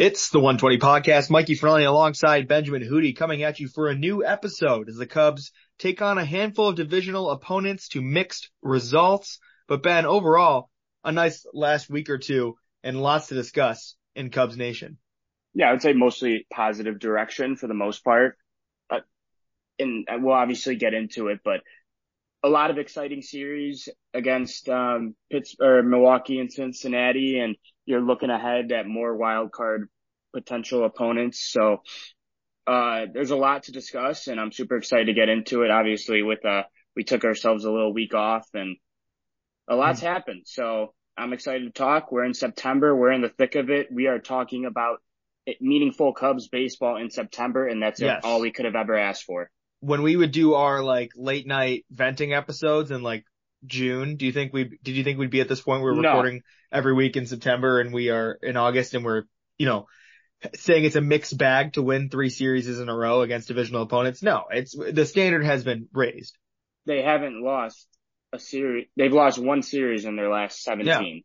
It's the 120 podcast. Mikey Fernelli alongside Benjamin Hootie coming at you for a new episode as the Cubs take on a handful of divisional opponents to mixed results. But Ben, overall, a nice last week or two and lots to discuss in Cubs Nation. Yeah, I would say mostly positive direction for the most part. Uh, and we'll obviously get into it, but a lot of exciting series against um, Pittsburgh, Milwaukee, and Cincinnati, and you're looking ahead at more wild card potential opponents. So uh, there's a lot to discuss, and I'm super excited to get into it. Obviously, with uh, we took ourselves a little week off, and a lot's mm-hmm. happened. So I'm excited to talk. We're in September. We're in the thick of it. We are talking about meaningful Cubs baseball in September, and that's yes. all we could have ever asked for when we would do our like late night venting episodes and like June, do you think we did you think we'd be at this point where we're no. recording every week in September and we are in August and we're, you know, saying it's a mixed bag to win three series in a row against divisional opponents? No, it's the standard has been raised. They haven't lost a series. They've lost one series in their last 17. Yeah.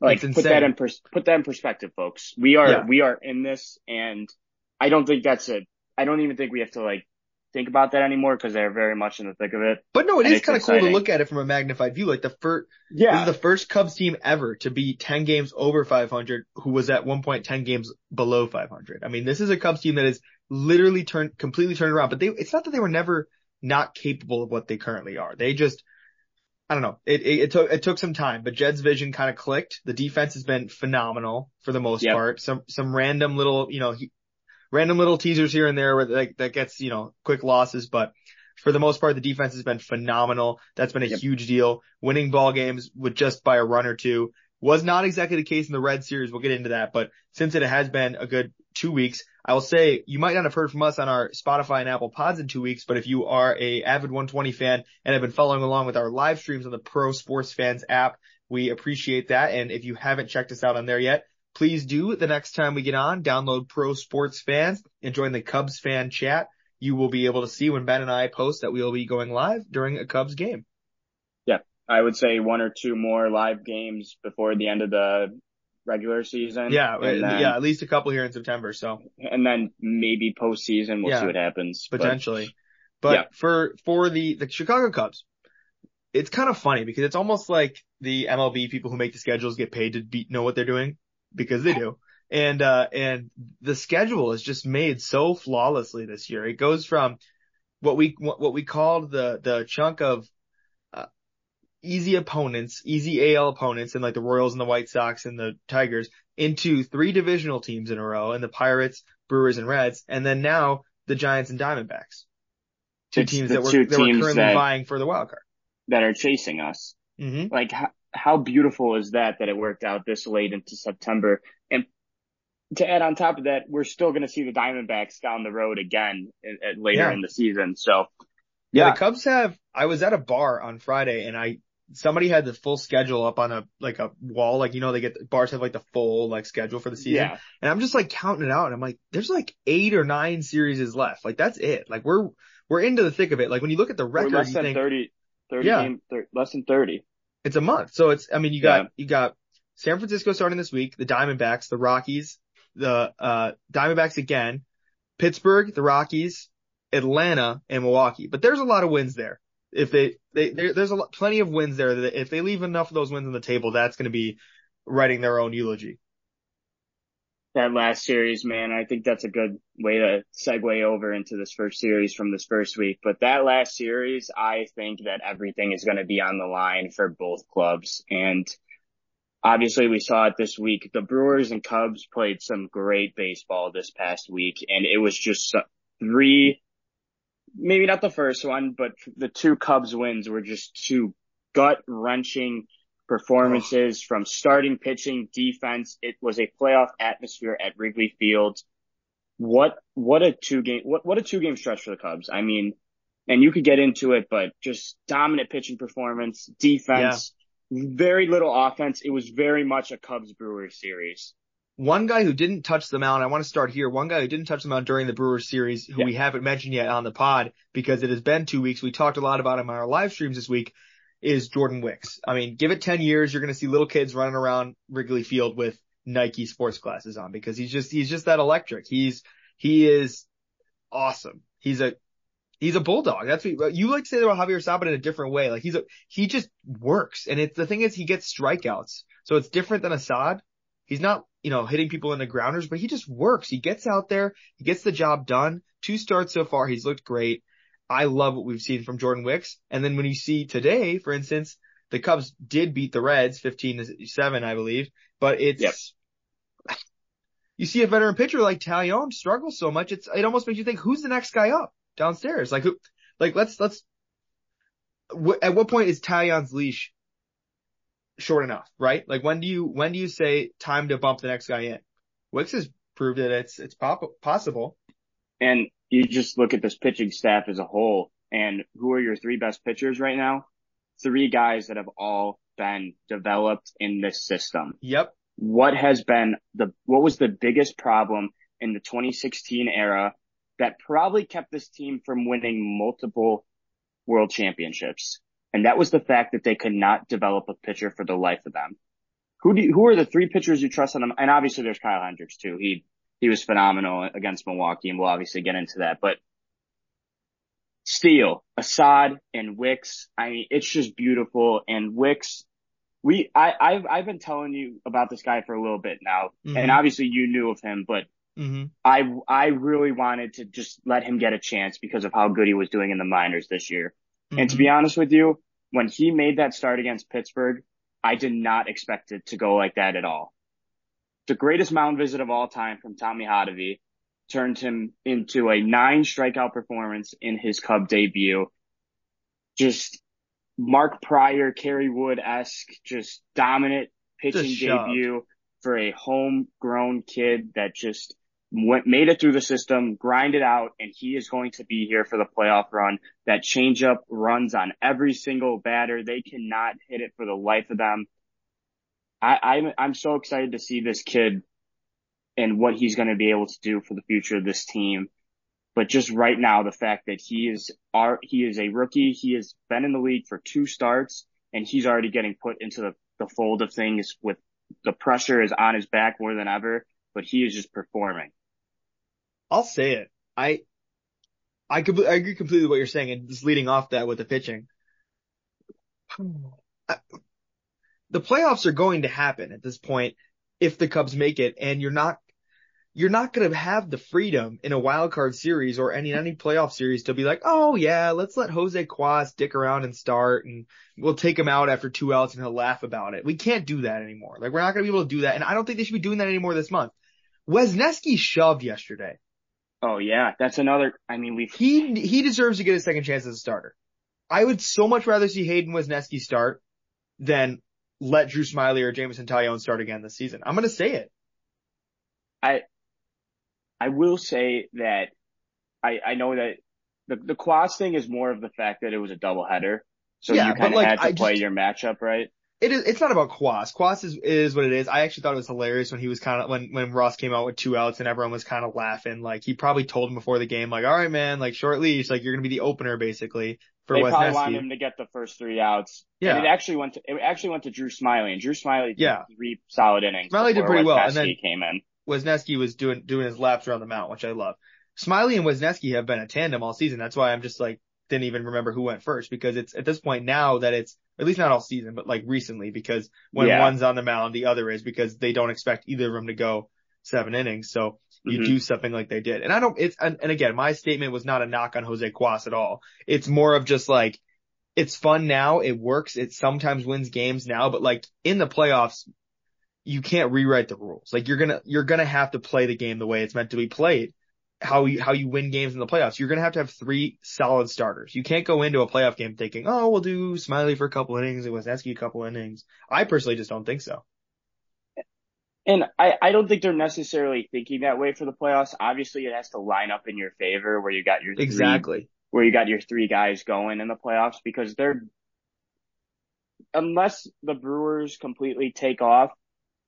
Like put that in pers- put that in perspective, folks. We are yeah. we are in this, and I don't think that's a. I don't even think we have to like think about that anymore because they're very much in the thick of it. But no, it is kind of cool to look at it from a magnified view. Like the first, yeah, this is the first Cubs team ever to be 10 games over 500 who was at one point 10 games below 500. I mean, this is a Cubs team that is literally turned, completely turned around, but they, it's not that they were never not capable of what they currently are. They just, I don't know. It, it, it took, it took some time, but Jed's vision kind of clicked. The defense has been phenomenal for the most yep. part. Some, some random little, you know, he, random little teasers here and there where that, that gets, you know, quick losses, but for the most part, the defense has been phenomenal. That's been a yep. huge deal. Winning ball games with just by a run or two was not exactly the case in the red series. We'll get into that, but since it has been a good two weeks, I will say you might not have heard from us on our Spotify and Apple pods in two weeks, but if you are a avid 120 fan and have been following along with our live streams on the Pro Sports Fans app, we appreciate that. And if you haven't checked us out on there yet, Please do the next time we get on, download Pro Sports Fans and join the Cubs fan chat. You will be able to see when Ben and I post that we will be going live during a Cubs game. Yeah, I would say one or two more live games before the end of the regular season. Yeah, uh, then, yeah, at least a couple here in September. So, and then maybe postseason, we'll yeah, see what happens. Potentially. But, but yeah. for, for the, the Chicago Cubs, it's kind of funny because it's almost like the MLB people who make the schedules get paid to be, know what they're doing because they do. And, uh, and the schedule is just made so flawlessly this year. It goes from what we, what we called the, the chunk of, uh, easy opponents, easy AL opponents and like the Royals and the White Sox and the Tigers into three divisional teams in a row and the Pirates, Brewers and Reds. And then now the Giants and Diamondbacks. Two teams that were, that were currently that, vying for the wild card. That are chasing us. Mm-hmm. Like how beautiful is that that it worked out this late into September? And to add on top of that, we're still going to see the Diamondbacks down the road again in, in, later yeah. in the season. So yeah. yeah, the Cubs have, I was at a bar on Friday and I, somebody had the full schedule up on a, like a wall. Like, you know, they get, bars have like the full like schedule for the season. Yeah. And I'm just like counting it out and I'm like, there's like eight or nine series left. Like that's it. Like we're, we're into the thick of it. Like when you look at the record, we're less than think, 30, 30 yeah. game, less than 30. It's a month. So it's, I mean, you got, yeah. you got San Francisco starting this week, the Diamondbacks, the Rockies, the, uh, Diamondbacks again, Pittsburgh, the Rockies, Atlanta, and Milwaukee. But there's a lot of wins there. If they, they, there's a lot, plenty of wins there that if they leave enough of those wins on the table, that's going to be writing their own eulogy that last series, man. I think that's a good way to segue over into this first series from this first week. But that last series, I think that everything is going to be on the line for both clubs. And obviously we saw it this week. The Brewers and Cubs played some great baseball this past week and it was just three, maybe not the first one, but the two Cubs wins were just two gut wrenching performances from starting pitching, defense. It was a playoff atmosphere at Wrigley Field. What, what a two game, what, what a two game stretch for the Cubs. I mean, and you could get into it, but just dominant pitching performance, defense, yeah. very little offense. It was very much a Cubs Brewers series. One guy who didn't touch the mound, I want to start here. One guy who didn't touch the mound during the Brewers series, who yeah. we haven't mentioned yet on the pod because it has been two weeks. We talked a lot about him on our live streams this week is Jordan Wicks. I mean, give it 10 years, you're going to see little kids running around Wrigley Field with Nike sports glasses on because he's just, he's just that electric. He's, he is awesome. He's a, he's a bulldog. That's what you like to say about Javier Assad, in a different way. Like he's a, he just works. And it's the thing is he gets strikeouts. So it's different than Assad. He's not, you know, hitting people in the grounders, but he just works. He gets out there. He gets the job done. Two starts so far. He's looked great. I love what we've seen from Jordan Wicks. And then when you see today, for instance, the Cubs did beat the Reds 15 to 7, I believe, but it's, yep. you see a veteran pitcher like Taillon struggle so much. It's, it almost makes you think who's the next guy up downstairs? Like who, like let's, let's, at what point is Taillon's leash short enough, right? Like when do you, when do you say time to bump the next guy in? Wicks has proved that it's, it's pop- possible. And you just look at this pitching staff as a whole and who are your three best pitchers right now? Three guys that have all been developed in this system. Yep. What has been the, what was the biggest problem in the 2016 era that probably kept this team from winning multiple world championships? And that was the fact that they could not develop a pitcher for the life of them. Who do you, who are the three pitchers you trust on them? And obviously there's Kyle Hendricks too. He he was phenomenal against Milwaukee, and we'll obviously get into that. But Steele, Assad, and Wicks, I mean, it's just beautiful. And Wicks, we, I, I've, I've been telling you about this guy for a little bit now, mm-hmm. and obviously you knew of him, but mm-hmm. I, I really wanted to just let him get a chance because of how good he was doing in the minors this year. Mm-hmm. And to be mm-hmm. honest with you, when he made that start against Pittsburgh, I did not expect it to go like that at all the greatest mound visit of all time from Tommy Hottovy turned him into a nine strikeout performance in his Cub debut. Just Mark Prior, Kerry Wood-esque, just dominant pitching just debut for a homegrown kid that just went, made it through the system, grinded out, and he is going to be here for the playoff run. That changeup runs on every single batter. They cannot hit it for the life of them. I, I'm, I'm so excited to see this kid and what he's going to be able to do for the future of this team. But just right now, the fact that he is our, he is a rookie. He has been in the league for two starts and he's already getting put into the, the fold of things with the pressure is on his back more than ever, but he is just performing. I'll say it. I, I, compl- I agree completely with what you're saying and just leading off that with the pitching the playoffs are going to happen at this point if the Cubs make it and you're not you're not going to have the freedom in a wild card series or any any playoff series to be like, oh yeah, let's let Jose Cuas stick around and start, and we'll take him out after two outs and he'll laugh about it. We can't do that anymore. Like we're not going to be able to do that, and I don't think they should be doing that anymore this month. Wesneski shoved yesterday. Oh yeah, that's another. I mean, we he he deserves to get a second chance as a starter. I would so much rather see Hayden Wesneski start than let Drew Smyly or Jameson Taillon start again this season. I'm going to say it. I, I will say that I, I know that the, the Cuas thing is more of the fact that it was a doubleheader. So yeah, you kind of like, had to I play just, your matchup, right? It is, it's not about Cuas. Cuas is, is what it is. I actually thought it was hilarious when he was kind of, when, when Ross came out with two outs and everyone was kind of laughing. Like he probably told him before the game, like, all right, man, like short leash, like you're going to be the opener basically for they probably wanted him to get the first three outs. Yeah. And it actually went to, it actually went to Drew Smyly, and Drew Smyly yeah. three solid innings. Smyly did pretty well. And then came in. Wesneski was doing, doing his laps around the mound, which I love. Smyly and Wesneski have been a tandem all season. That's why I'm just like, didn't even remember who went first because it's at this point now that it's at least not all season, but like recently because when yeah. one's on the mound, the other is because they don't expect either of them to go seven innings. So you mm-hmm. do something like they did. And I don't, it's, and, and, again, my statement was not a knock on Jose Cuas at all. It's more of just like, it's fun now. It works. It sometimes wins games now, but like in the playoffs, you can't rewrite the rules. Like you're gonna, you're gonna have to play the game the way it's meant to be played. How you, how you win games in the playoffs. You're gonna have to have three solid starters. You can't go into a playoff game thinking, oh, we'll do Smyly for a couple innings and Wesneski a couple innings. I personally just don't think so. And I, I don't think they're necessarily thinking that way for the playoffs. Obviously, it has to line up in your favor where you got your exactly where you got your three guys going in the playoffs because they're, unless the Brewers completely take off,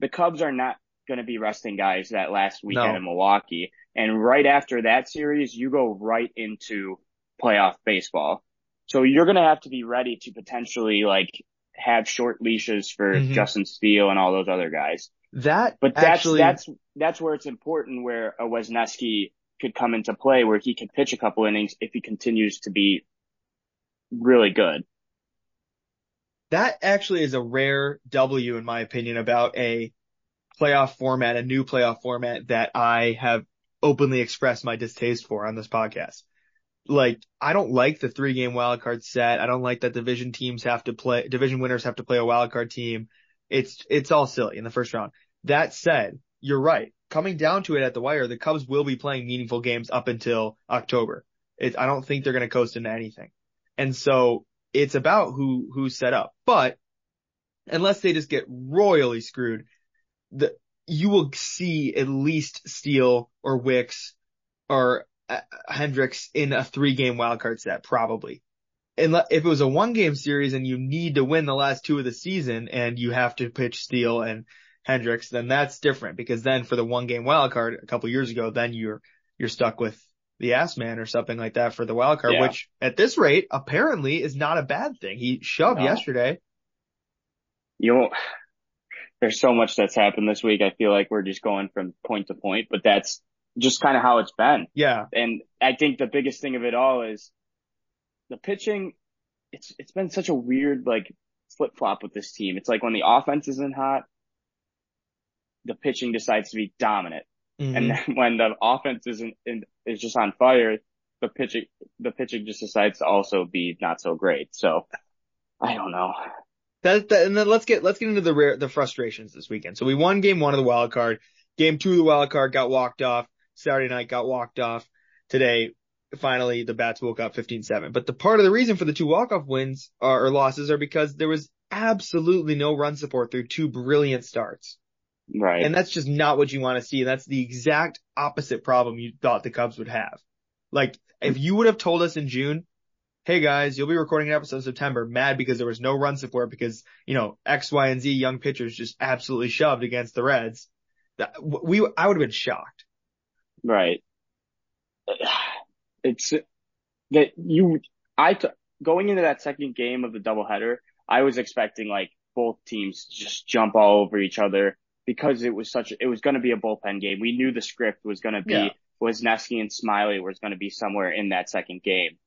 the Cubs are not going to be resting guys that last weekend no. in Milwaukee. And right after that series, you go right into playoff baseball. So you're going to have to be ready to potentially like have short leashes for mm-hmm. Justin Steele and all those other guys. That but that's actually, that's that's where it's important where a Wesneski could come into play where he could pitch a couple innings if he continues to be really good. That actually is a rare W in my opinion about a playoff format, a new playoff format that I have openly expressed my distaste for on this podcast. Like, I don't like the three game wildcard set. I don't like that division teams have to play, division winners have to play a wildcard team. It's, it's all silly in the first round. That said, you're right. Coming down to it at the wire, the Cubs will be playing meaningful games up until October. I don't think they're going to coast into anything. And so it's about who, who's set up. But unless they just get royally screwed, the, you will see at least Steele or Wicks or uh, Hendricks in a three game wildcard set, probably. And if it was a one game series and you need to win the last two of the season and you have to pitch Steele and Hendricks, then that's different because then for the one game wild card a couple years ago, then you're, you're stuck with the ass man or something like that for the wildcard, yeah. which at this rate apparently is not a bad thing. He shoved no. yesterday. You won't, there's so much that's happened this week. I feel like we're just going from point to point, but that's just kind of how it's been. Yeah. And I think the biggest thing of it all is the pitching. It's, it's been such a weird, like, flip flop with this team. It's like when the offense isn't hot, the pitching decides to be dominant. Mm-hmm. And then when the offense isn't, is just on fire, the pitching, the pitching just decides to also be not so great. So I don't know. That, that, and then let's get let's get into the rare, the frustrations this weekend. So we won game one of the wild card. Game two of the wild card got walked off. Saturday night got walked off. Today, finally, the bats woke up 15-7. But the part of the reason for the two walk-off wins or, or losses are because there was absolutely no run support through two brilliant starts. Right. And that's just not what you want to see. That's the exact opposite problem you thought the Cubs would have. Like, if you would have told us in June hey guys, you'll be recording an episode in September, mad because there was no run support because, you know, X, Y, and Z young pitchers just absolutely shoved against the Reds. That, we, I would have been shocked. Right. It's that you, I, t- going into that second game of the doubleheader, I was expecting like both teams to just jump all over each other because it was such, it was going to be a bullpen game. We knew the script was going to be, yeah. Wesneski and Smyly was going to be somewhere in that second game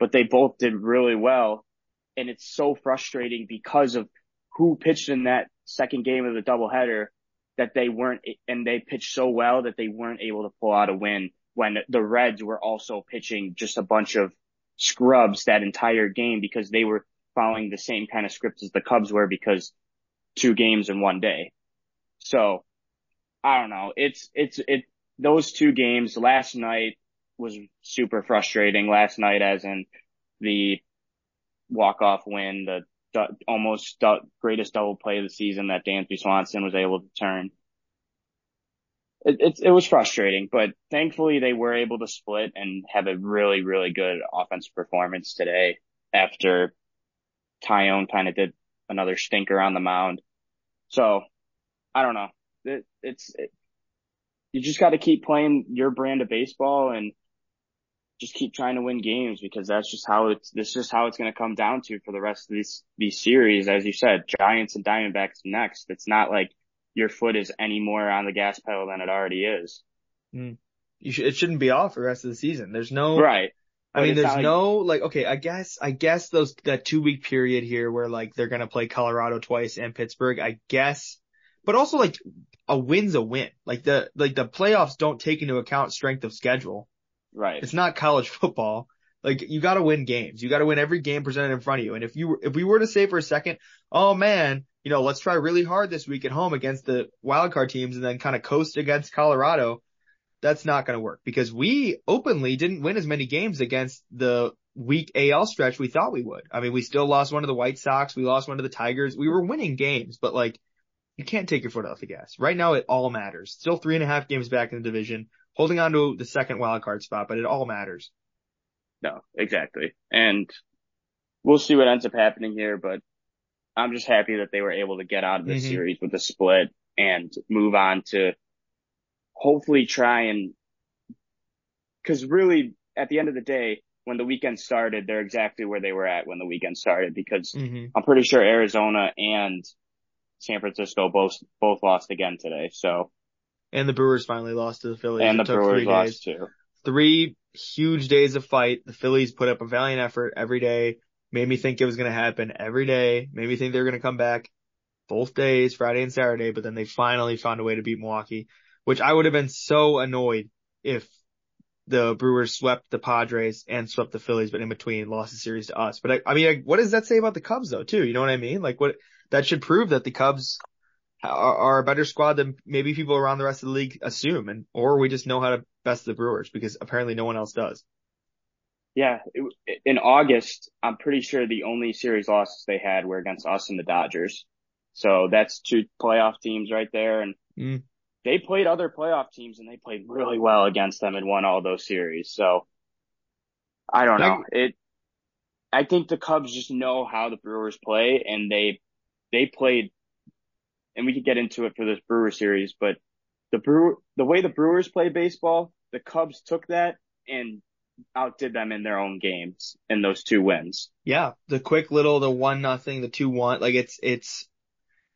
but they both did really well. And it's so frustrating because of who pitched in that second game of the doubleheader that they weren't, and they pitched so well that they weren't able to pull out a win when the Reds were also pitching just a bunch of scrubs that entire game because they were following the same kind of script as the Cubs were because two games in one day. So I don't know. It's, it's, it, those two games last night, was super frustrating last night, as in the walk off win, the almost greatest double play of the season that Dansby Swanson was able to turn. It, it, it was frustrating, but thankfully they were able to split and have a really, really good offensive performance today after Taillon kind of did another stinker on the mound. So I don't know. It, it's, it, you just got to keep playing your brand of baseball and just keep trying to win games because that's just how it's, this is how it's going to come down to for the rest of these, these series. As you said, Giants and Diamondbacks next. It's not like your foot is any more on the gas pedal than it already is. Mm. You it shouldn't be off the rest of the season. There's no, right. I mean, there's no, like, okay, I guess, I guess those, that two week period here where like they're going to play Colorado twice and Pittsburgh, I guess, but also like a win's a win. Like the, like the playoffs don't take into account strength of schedule. Right. It's not college football. Like you got to win games. You got to win every game presented in front of you. And if you if we were to say for a second, oh man, you know, let's try really hard this week at home against the wildcard teams and then kind of coast against Colorado, that's not going to work because we openly didn't win as many games against the weak AL stretch we thought we would. I mean, we still lost one of the White Sox. We lost one of the Tigers. We were winning games, but like you can't take your foot off the gas. Right now it all matters. Still three and a half games back in the division holding on to the second wild card spot, but it all matters. No, exactly. And we'll see what ends up happening here, but I'm just happy that they were able to get out of this mm-hmm. series with a split and move on to hopefully try and, cause really at the end of the day, when the weekend started, they're exactly where they were at when the weekend started because mm-hmm. I'm pretty sure Arizona and San Francisco both both lost again today. So, and the Brewers finally lost to the Phillies. And it the Brewers lost too. Three huge days of fight. The Phillies put up a valiant effort every day. Made me think it was going to happen every day. Made me think they were going to come back both days, Friday and Saturday, but then they finally found a way to beat Milwaukee, which I would have been so annoyed if the Brewers swept the Padres and swept the Phillies, but in between lost the series to us. But I, I mean, I, what does that say about the Cubs though, too? You know what I mean? Like what, that should prove that the Cubs are, are a better squad than maybe people around the rest of the league assume, and or we just know how to best the Brewers because apparently no one else does. Yeah, it, in August, I'm pretty sure the only series losses they had were against us and the Dodgers. So that's two playoff teams right there, and mm. they played other playoff teams and they played really well against them and won all those series. So I don't know. It. I think the Cubs just know how the Brewers play, and they they played and we could get into it for this Brewer series, but the Brewer, the way the Brewers play baseball, the Cubs took that and outdid them in their own games in those two wins. Yeah. The quick little, the one nothing, the two one, like it's, it's,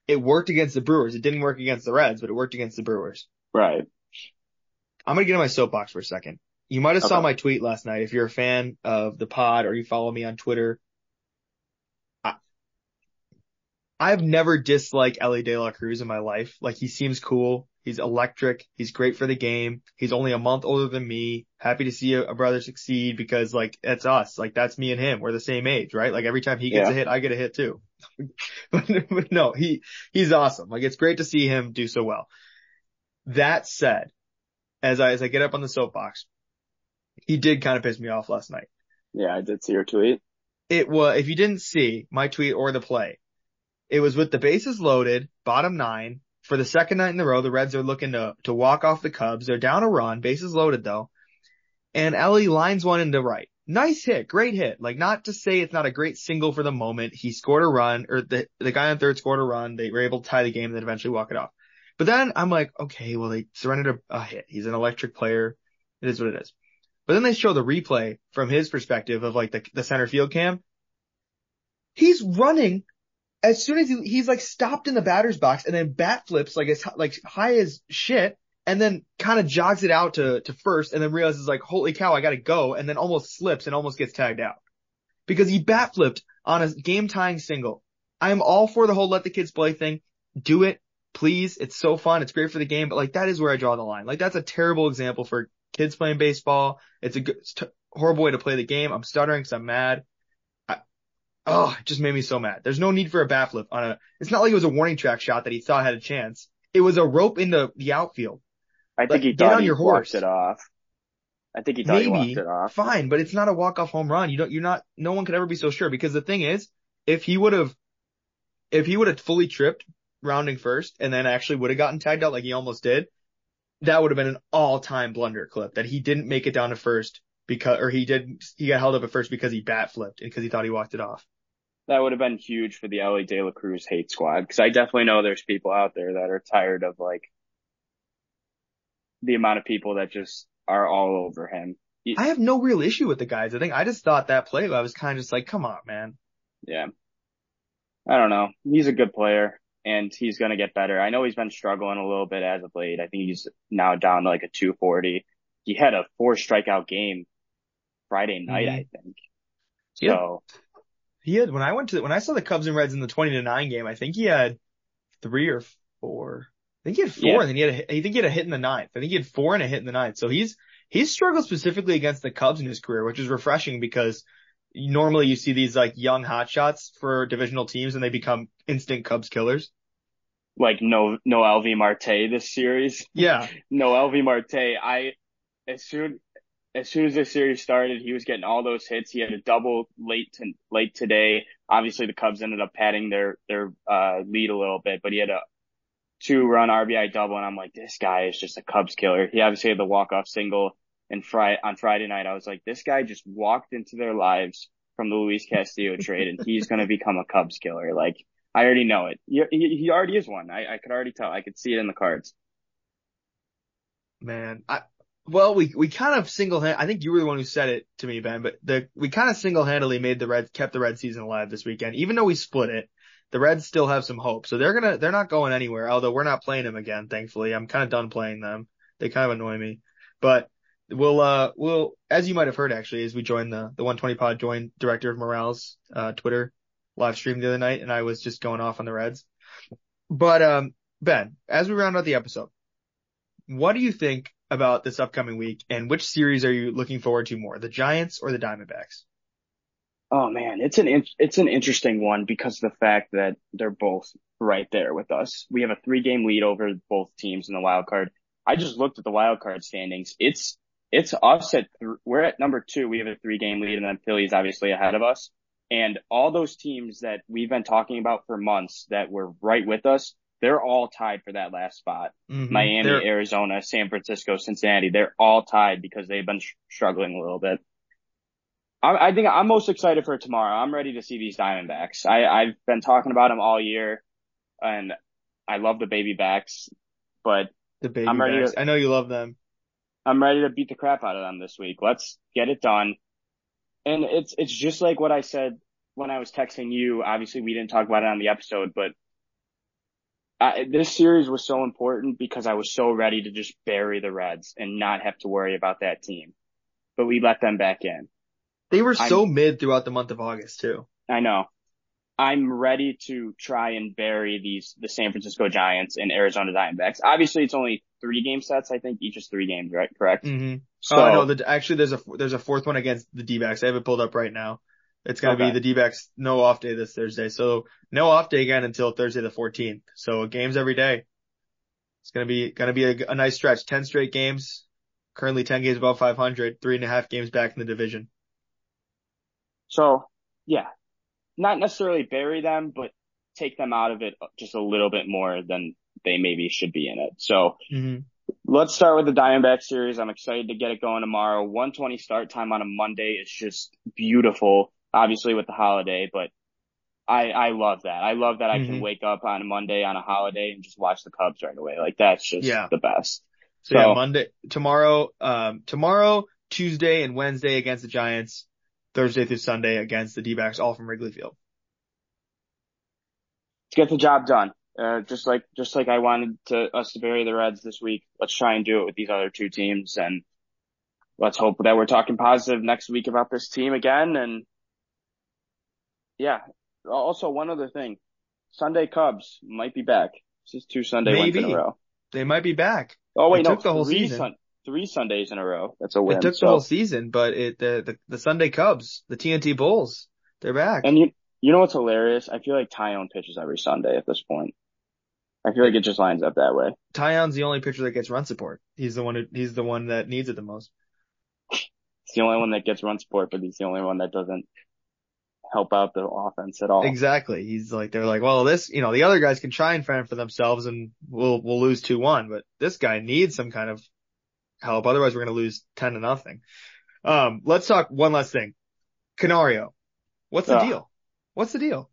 it worked against the Brewers. It didn't work against the Reds, but it worked against the Brewers. Right. I'm going to get in my soapbox for a second. You might have okay. saw my tweet last night. If you're a fan of the pod or you follow me on Twitter, I've never disliked Elly De La Cruz in my life. Like he seems cool. He's electric. He's great for the game. He's only a month older than me. Happy to see a, brother succeed because like it's us. Like that's me and him. We're the same age, right? Like every time he gets yeah. a hit, I get a hit too. but, but no, he, he's awesome. Like it's great to see him do so well. That said, as I, as I get up on the soapbox, he did kind of piss me off last night. Yeah, I did see your tweet. It was, if you didn't see my tweet or the play, it was with the bases loaded, bottom nine. For the second night in a row, the Reds are looking to, to walk off the Cubs. They're down a run, bases loaded though. And Elly lines one into right. Nice hit, great hit. Like not to say it's not a great single for the moment. He scored a run, or the, the guy on third scored a run. They were able to tie the game and then eventually walk it off. But then I'm like, okay, well they surrendered a, a hit. He's an electric player. It is what it is. But then they show the replay from his perspective of like the, the center field cam. He's running as soon as he, he's like stopped in the batter's box and then bat flips like as like high as shit and then kind of jogs it out to, to first and then realizes like, holy cow, I gotta go and then almost slips and almost gets tagged out because he bat flipped on a game tying single. I am all for the whole let the kids play thing. Do it, please. It's so fun. It's great for the game, but like that is where I draw the line. Like that's a terrible example for kids playing baseball. It's a good, it's t- horrible way to play the game. I'm stuttering because I'm mad. Oh, it just made me so mad. There's no need for a bat flip on a, it's not like it was a warning track shot that he thought had a chance. It was a rope into the outfield. I think like, he thought he your horse. it off. I think he thought Maybe, he walked it off. Fine, but it's not a walk-off home run. You don't, you're not, no one could ever be so sure because the thing is, if he would have, if he would have fully tripped rounding first and then actually would have gotten tagged out like he almost did, that would have been an all-time blunder clip that he didn't make it down to first because, or he did, he got held up at first because he bat flipped and because he thought he walked it off that would have been huge for the Elly De La Cruz hate squad because I definitely know there's people out there that are tired of like the amount of people that just are all over him. I have no real issue with the guys. I think I just thought that play, I was kind of just like, come on, man. Yeah. I don't know. He's a good player and he's going to get better. I know he's been struggling a little bit as of late. I think he's now down to like a 240. He had a four strikeout game Friday night, mm-hmm. I think. So he had when I went to when I saw the Cubs and Reds in the twenty to nine game. I think he had three or four. I think he had four, yeah. and then he had a, I think he had a hit in the ninth. I think he had four and a hit in the ninth. So he's he's struggled specifically against the Cubs in his career, which is refreshing because normally you see these like young hotshots for divisional teams and they become instant Cubs killers. Like no Noelvi Marte this series. Yeah. Noelvi Marte. I as soon as soon as this series started, he was getting all those hits. He had a double late to, late today. Obviously, the Cubs ended up padding their their uh, lead a little bit, but he had a two run RBI double, and I'm like, this guy is just a Cubs killer. He obviously had the walk off single and Friday on Friday night. I was like, this guy just walked into their lives from the Luis Castillo trade, and he's gonna become a Cubs killer. Like I already know it. He, he, he already is one. I, I could already tell. I could see it in the cards. Man, I well, we, we kind of single hand, I think you were the one who said it to me, Ben, but the, we kind of single handedly made the red, kept the red season alive this weekend, even though we split it. the Reds still have some hope. So they're gonna, they're not going anywhere. Although we're not playing them again, thankfully. I'm kind of done playing them. They kind of annoy me, but we'll, uh, we'll, as you might have heard actually, as we joined the, the 120 pod joined director of morales, uh, Twitter live stream the other night and I was just going off on the Reds. But, um, Ben, as we round out the episode, what do you think about this upcoming week and which series are you looking forward to more, the Giants or the Diamondbacks? Oh man, it's an it's an interesting one because of the fact that they're both right there with us. We have a three game lead over both teams in the wild card. I just looked at the wild card standings. It's it's us at th- we're at number two. We have a three game lead, and then Philly's obviously ahead of us. And all those teams that we've been talking about for months that were right with us, they're all tied for that last spot. Mm-hmm. Miami, they're... Arizona, San Francisco, Cincinnati, they're all tied because they've been sh- struggling a little bit. I, I, think I'm most excited for tomorrow. I'm ready to see these Diamondbacks. I, I've been talking about them all year and I love the baby backs, but the baby I'm ready backs. To, I know you love them. I'm ready to beat the crap out of them this week. Let's get it done. And it's, it's just like what I said when I was texting you. Obviously we didn't talk about it on the episode, but I, this series was so important because I was so ready to just bury the Reds and not have to worry about that team. But we let them back in. They were so I'm, mid throughout the month of August too. I know. I'm ready to try and bury these, the San Francisco Giants and Arizona Diamondbacks. Obviously it's only three game sets. I think each is three games, right? Correct? Mm-hmm. So, oh, no, the, actually there's a, there's a fourth one against the D-backs. I have it pulled up right now. It's going to okay. be the D-backs no off day this Thursday. So no off day again until Thursday the 14th. So games every day. It's going to be, going to be a, a, nice stretch. 10 straight games. Currently 10 games above 500, three and a half games back in the division. So yeah, not necessarily bury them, but take them out of it just a little bit more than they maybe should be in it. So mm-hmm. let's start with the Diamondback series. I'm excited to get it going tomorrow. 120 start time on a Monday. It's just beautiful obviously with the holiday, but I, I love that. I love that I mm-hmm. can wake up on a Monday on a holiday and just watch the Cubs right away. Like that's just yeah. the best. So, so yeah, Monday, tomorrow, um, tomorrow, Tuesday and Wednesday against the Giants, Thursday through Sunday against the D-backs, all from Wrigley Field. Let's get the job done. Uh, just like, just like I wanted to, us to bury the Reds this week. Let's try and do it with these other two teams and let's hope that we're talking positive next week about this team again and yeah. Also, one other thing. Sunday Cubs might be back. This is two Sunday Maybe. wins in a row. They might be back. Oh wait, it no, took the whole season. Sun- three Sundays in a row. That's a win. It took so. the whole season, but it the, the the Sunday Cubs, the TNT Bulls, they're back. And you you know what's hilarious? I feel like Taillon pitches every Sunday at this point. I feel like it just lines up that way. Taillon's the only pitcher that gets run support. He's the one who, he's the one that needs it the most. It's the only one that gets run support, but he's the only one that doesn't help out the offense at all. Exactly. He's like, they're like, well, this, you know, the other guys can try and fend for themselves and we'll, we'll lose 2-1, but this guy needs some kind of help. Otherwise we're going to lose 10 to nothing. Um, let's talk one last thing. Canario. What's the uh, deal? What's the deal?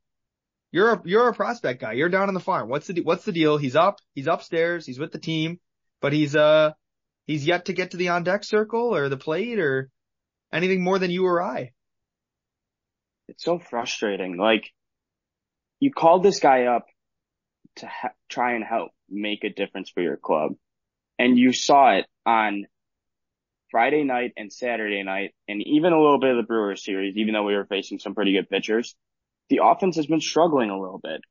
You're a, you're a prospect guy. You're down on the farm. What's the, what's the deal? He's up, he's upstairs, he's with the team, but he's, uh, he's yet to get to the on deck circle or the plate or anything more than you or I. It's so frustrating. Like you called this guy up to ha- try and help make a difference for your club. And you saw it on Friday night and Saturday night, and even a little bit of the Brewers series, even though we were facing some pretty good pitchers, the offense has been struggling a little bit.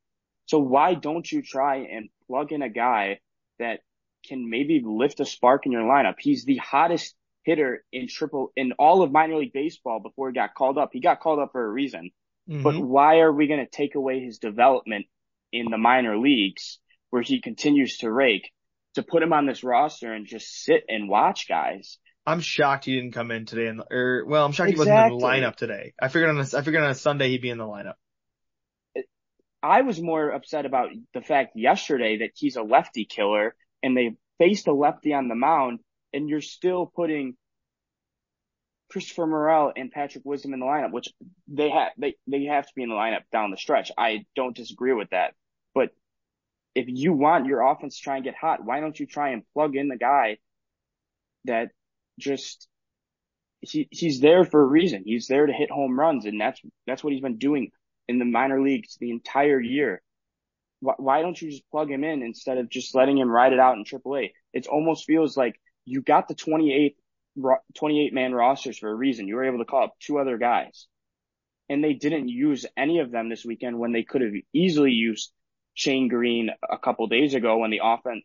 So why don't you try and plug in a guy that can maybe lift a spark in your lineup? He's the hottest hitter in triple in all of minor league baseball before he got called up. He got called up for a reason. Mm-hmm. But why are we going to take away his development in the minor leagues where he continues to rake to put him on this roster and just sit and watch guys? I'm shocked he didn't come in today and or well, I'm shocked exactly. he wasn't in the lineup today. I figured on a, I figured on a Sunday he'd be in the lineup. I was more upset about the fact yesterday that he's a lefty killer and they faced a lefty on the mound and you're still putting Christopher Morel and Patrick Wisdom in the lineup, which they have they they have to be in the lineup down the stretch. I don't disagree with that, but if you want your offense to try and get hot, why don't you try and plug in the guy that just he he's there for a reason. He's there to hit home runs, and that's that's what he's been doing in the minor leagues the entire year. Why, why don't you just plug him in instead of just letting him ride it out in AAA? It almost feels like you got the 28, 28 man rosters for a reason. You were able to call up two other guys and they didn't use any of them this weekend when they could have easily used Shane Greene a couple days ago when the offense,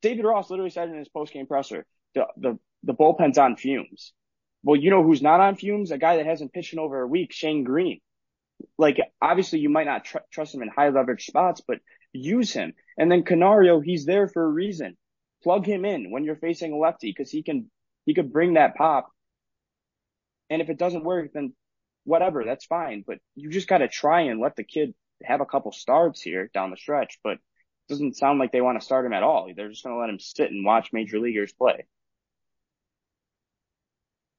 David Ross literally said in his post game presser, the, the, the bullpen's on fumes. Well, you know who's not on fumes? A guy that hasn't pitched in over a week, Shane Greene. Like, obviously you might not tr- trust him in high leverage spots, but use him. And then Canario, he's there for a reason. Plug him in when you're facing a lefty because he can, he could bring that pop. And if it doesn't work, then whatever, that's fine. But you just got to try and let the kid have a couple starts here down the stretch. But it doesn't sound like they want to start him at all. They're just going to let him sit and watch major leaguers play.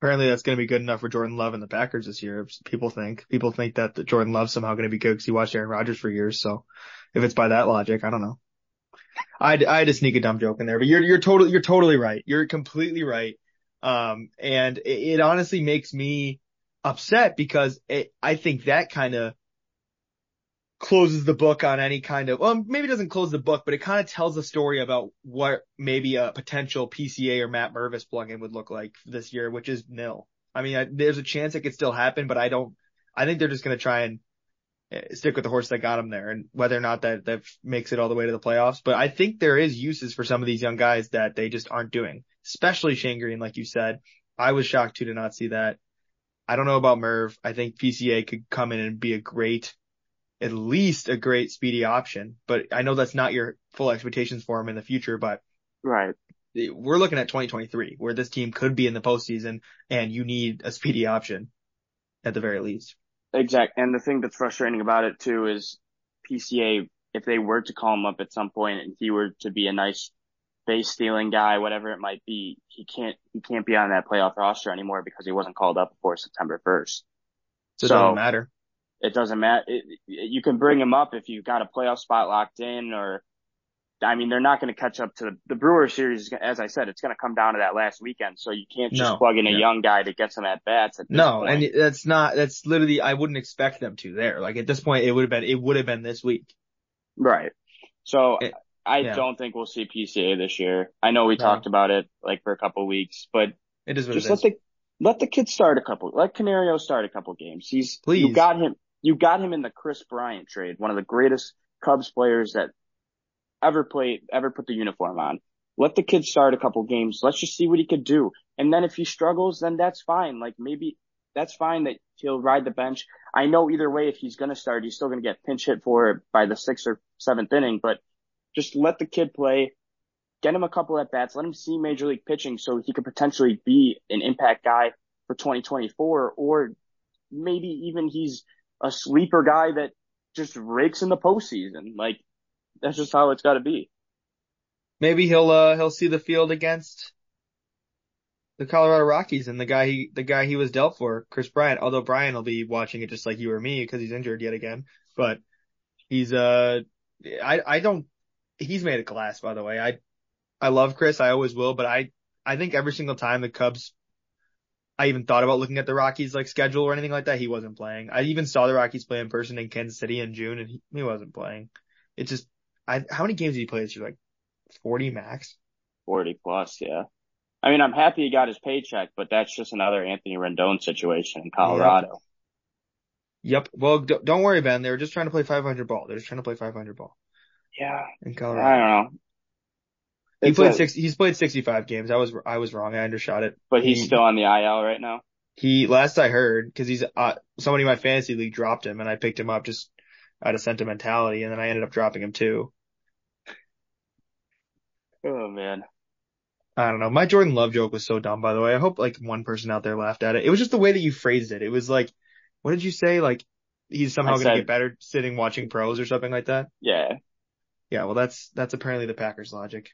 Apparently that's going to be good enough for Jordan Love and the Packers this year. People think, people think that Jordan Love's somehow going to be good because he watched Aaron Rodgers for years. So if it's by that logic, I don't know. I, I had to sneak a dumb joke in there, but you're, you're totally, you're totally right. You're completely right. Um, and it, it honestly makes me upset because it, I think that kind of closes the book on any kind of, well, maybe doesn't close the book, but it kind of tells a story about what maybe a potential PCA or Matt Mervis plugin would look like this year, which is nil. I mean, I, there's a chance it could still happen, but I don't, I think they're just going to try and Eh, stick with the horse that got them there and whether or not that, that makes it all the way to the playoffs. But I think there is uses for some of these young guys that they just aren't doing, especially Shane Greene, like you said. I was shocked too to not see that. I don't know about Merv. I think PCA could come in and be a great, at least a great speedy option, but I know that's not your full expectations for him in the future, but right. We're looking at 2023 where this team could be in the postseason and you need a speedy option at the very least. Exactly. And the thing that's frustrating about it too is PCA, if they were to call him up at some point and he were to be a nice base stealing guy, whatever it might be, he can't he can't be on that playoff roster anymore because he wasn't called up before September 1st. So, so it doesn't matter. It doesn't matter. It, you can bring him up if you've got a playoff spot locked in or, I mean, they're not going to catch up to the, the Brewer series. As I said, it's going to come down to that last weekend. So you can't just no, plug in a young guy to get some at bats. no, point. and that's not, that's literally, I wouldn't expect them to there. Like at this point, it would have been, it would have been this week. Right. So it, I yeah. don't think we'll see PCA this year. I know we no. talked about it like for a couple weeks, but it is just it let is. the let the kid start a couple. Let Canario start a couple games. He's Please. you got him. You got him in the Kris Bryant trade, one of the greatest Cubs players that ever played, ever put the uniform on. Let the kid start a couple games. Let's just see what he could do. And then if he struggles, then that's fine. Like maybe that's fine that he'll ride the bench. I know either way, if he's going to start, he's still going to get pinch hit for it by the sixth or seventh inning, but just let the kid play, get him a couple at bats, let him see major league pitching so he could potentially be an impact guy for 2024 or maybe even he's a sleeper guy that just rakes in the postseason. Like that's just how it's got to be. Maybe he'll uh he'll see the field against the Colorado Rockies and the guy he the guy he was dealt for, Kris Bryant. Although Brian will be watching it just like you or me because he's injured yet again. But he's uh I I don't he's made of glass, by the way. I, I love Kris. I always will, but I, I think every single time the Cubs, I even thought about looking at the Rockies like schedule or anything like that. He wasn't playing. I even saw the Rockies play in person in Kansas City in June and he, he wasn't playing. It's just, I, how many games did he play this year? Like 40 max? 40 plus, yeah. I mean, I'm happy he got his paycheck, but that's just another Anthony Rendon situation in Colorado. Yep. yep. Well, don't worry, Ben. They were just trying to play 500 ball. They're just trying to play 500 ball. Yeah. In Colorado. I don't know. He played a, six. He's played 65 games. I was I was wrong. I undershot it. But he's he, still on the IL right now. He last I heard because he's uh, somebody in my fantasy league dropped him and I picked him up just out of sentimentality and then I ended up dropping him too. Oh man. I don't know. My Jordan Love joke was so dumb, by the way. I hope like one person out there laughed at it. It was just the way that you phrased it. It was like, what did you say? Like he's somehow going to get better sitting watching pros or something like that. Yeah. Yeah, well, that's that's apparently the Packers' logic.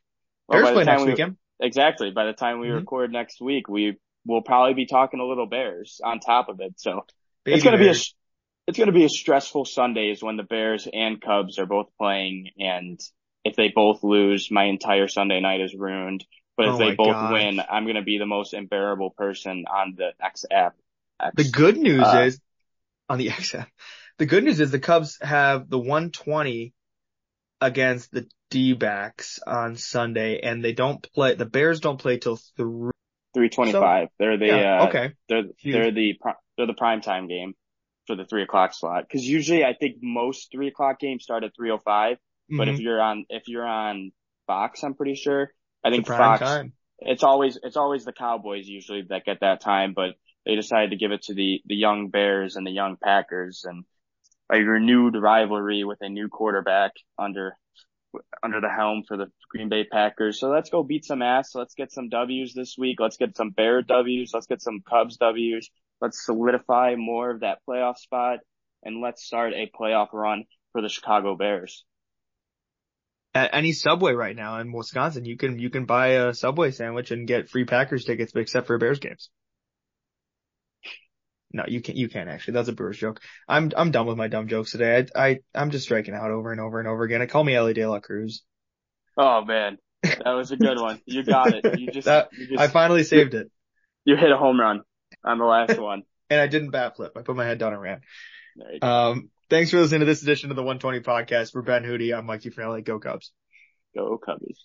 Well, Bears play next we, weekend. Exactly. By the time we mm-hmm. record next week, we will probably be talking a little Bears on top of it. So Baby it's gonna be a it's gonna be a stressful Sundays when the Bears and Cubs are both playing, and if they both lose, my entire Sunday night is ruined. But if oh they both gosh. win, I'm gonna be the most unbearable person on the X app. X, the good news uh, is on the X app. The good news is the Cubs have the 120 against the D-backs on Sunday, and they don't play. The Bears don't play till three. 325. So, they're the yeah, uh, okay. They're they're the they're the prime time game for the three o'clock slot because usually I think most three o'clock games start at 305 Mm-hmm. But if you're on if you're on Fox, I'm pretty sure. I think Fox. Time. It's always it's always the Cowboys usually that get that time, but they decided to give it to the the young Bears and the young Packers and a renewed rivalry with a new quarterback under under the helm for the Green Bay Packers. So let's go beat some ass. Let's get some W's this week. Let's get some Bear W's. Let's get some Cubs W's. Let's solidify more of that playoff spot and let's start a playoff run for the Chicago Bears. At any Subway right now in Wisconsin, you can, you can buy a Subway sandwich and get free Packers tickets, except for Bears games. No, you can't. You can't actually. That's a Brewers joke. I'm I'm done with my dumb jokes today. I I I'm just striking out over and over and over again. I call me Elly De La Cruz. Oh man, that was a good one. You got it. You just, that, you just I finally saved it. You hit a home run on the last one. and I didn't bat flip. I put my head down and ran. Um, thanks for listening to this edition of the 120 podcast. For Ben Hootie, I'm Mike Fernelli. Go Cubs. Go Cubbies.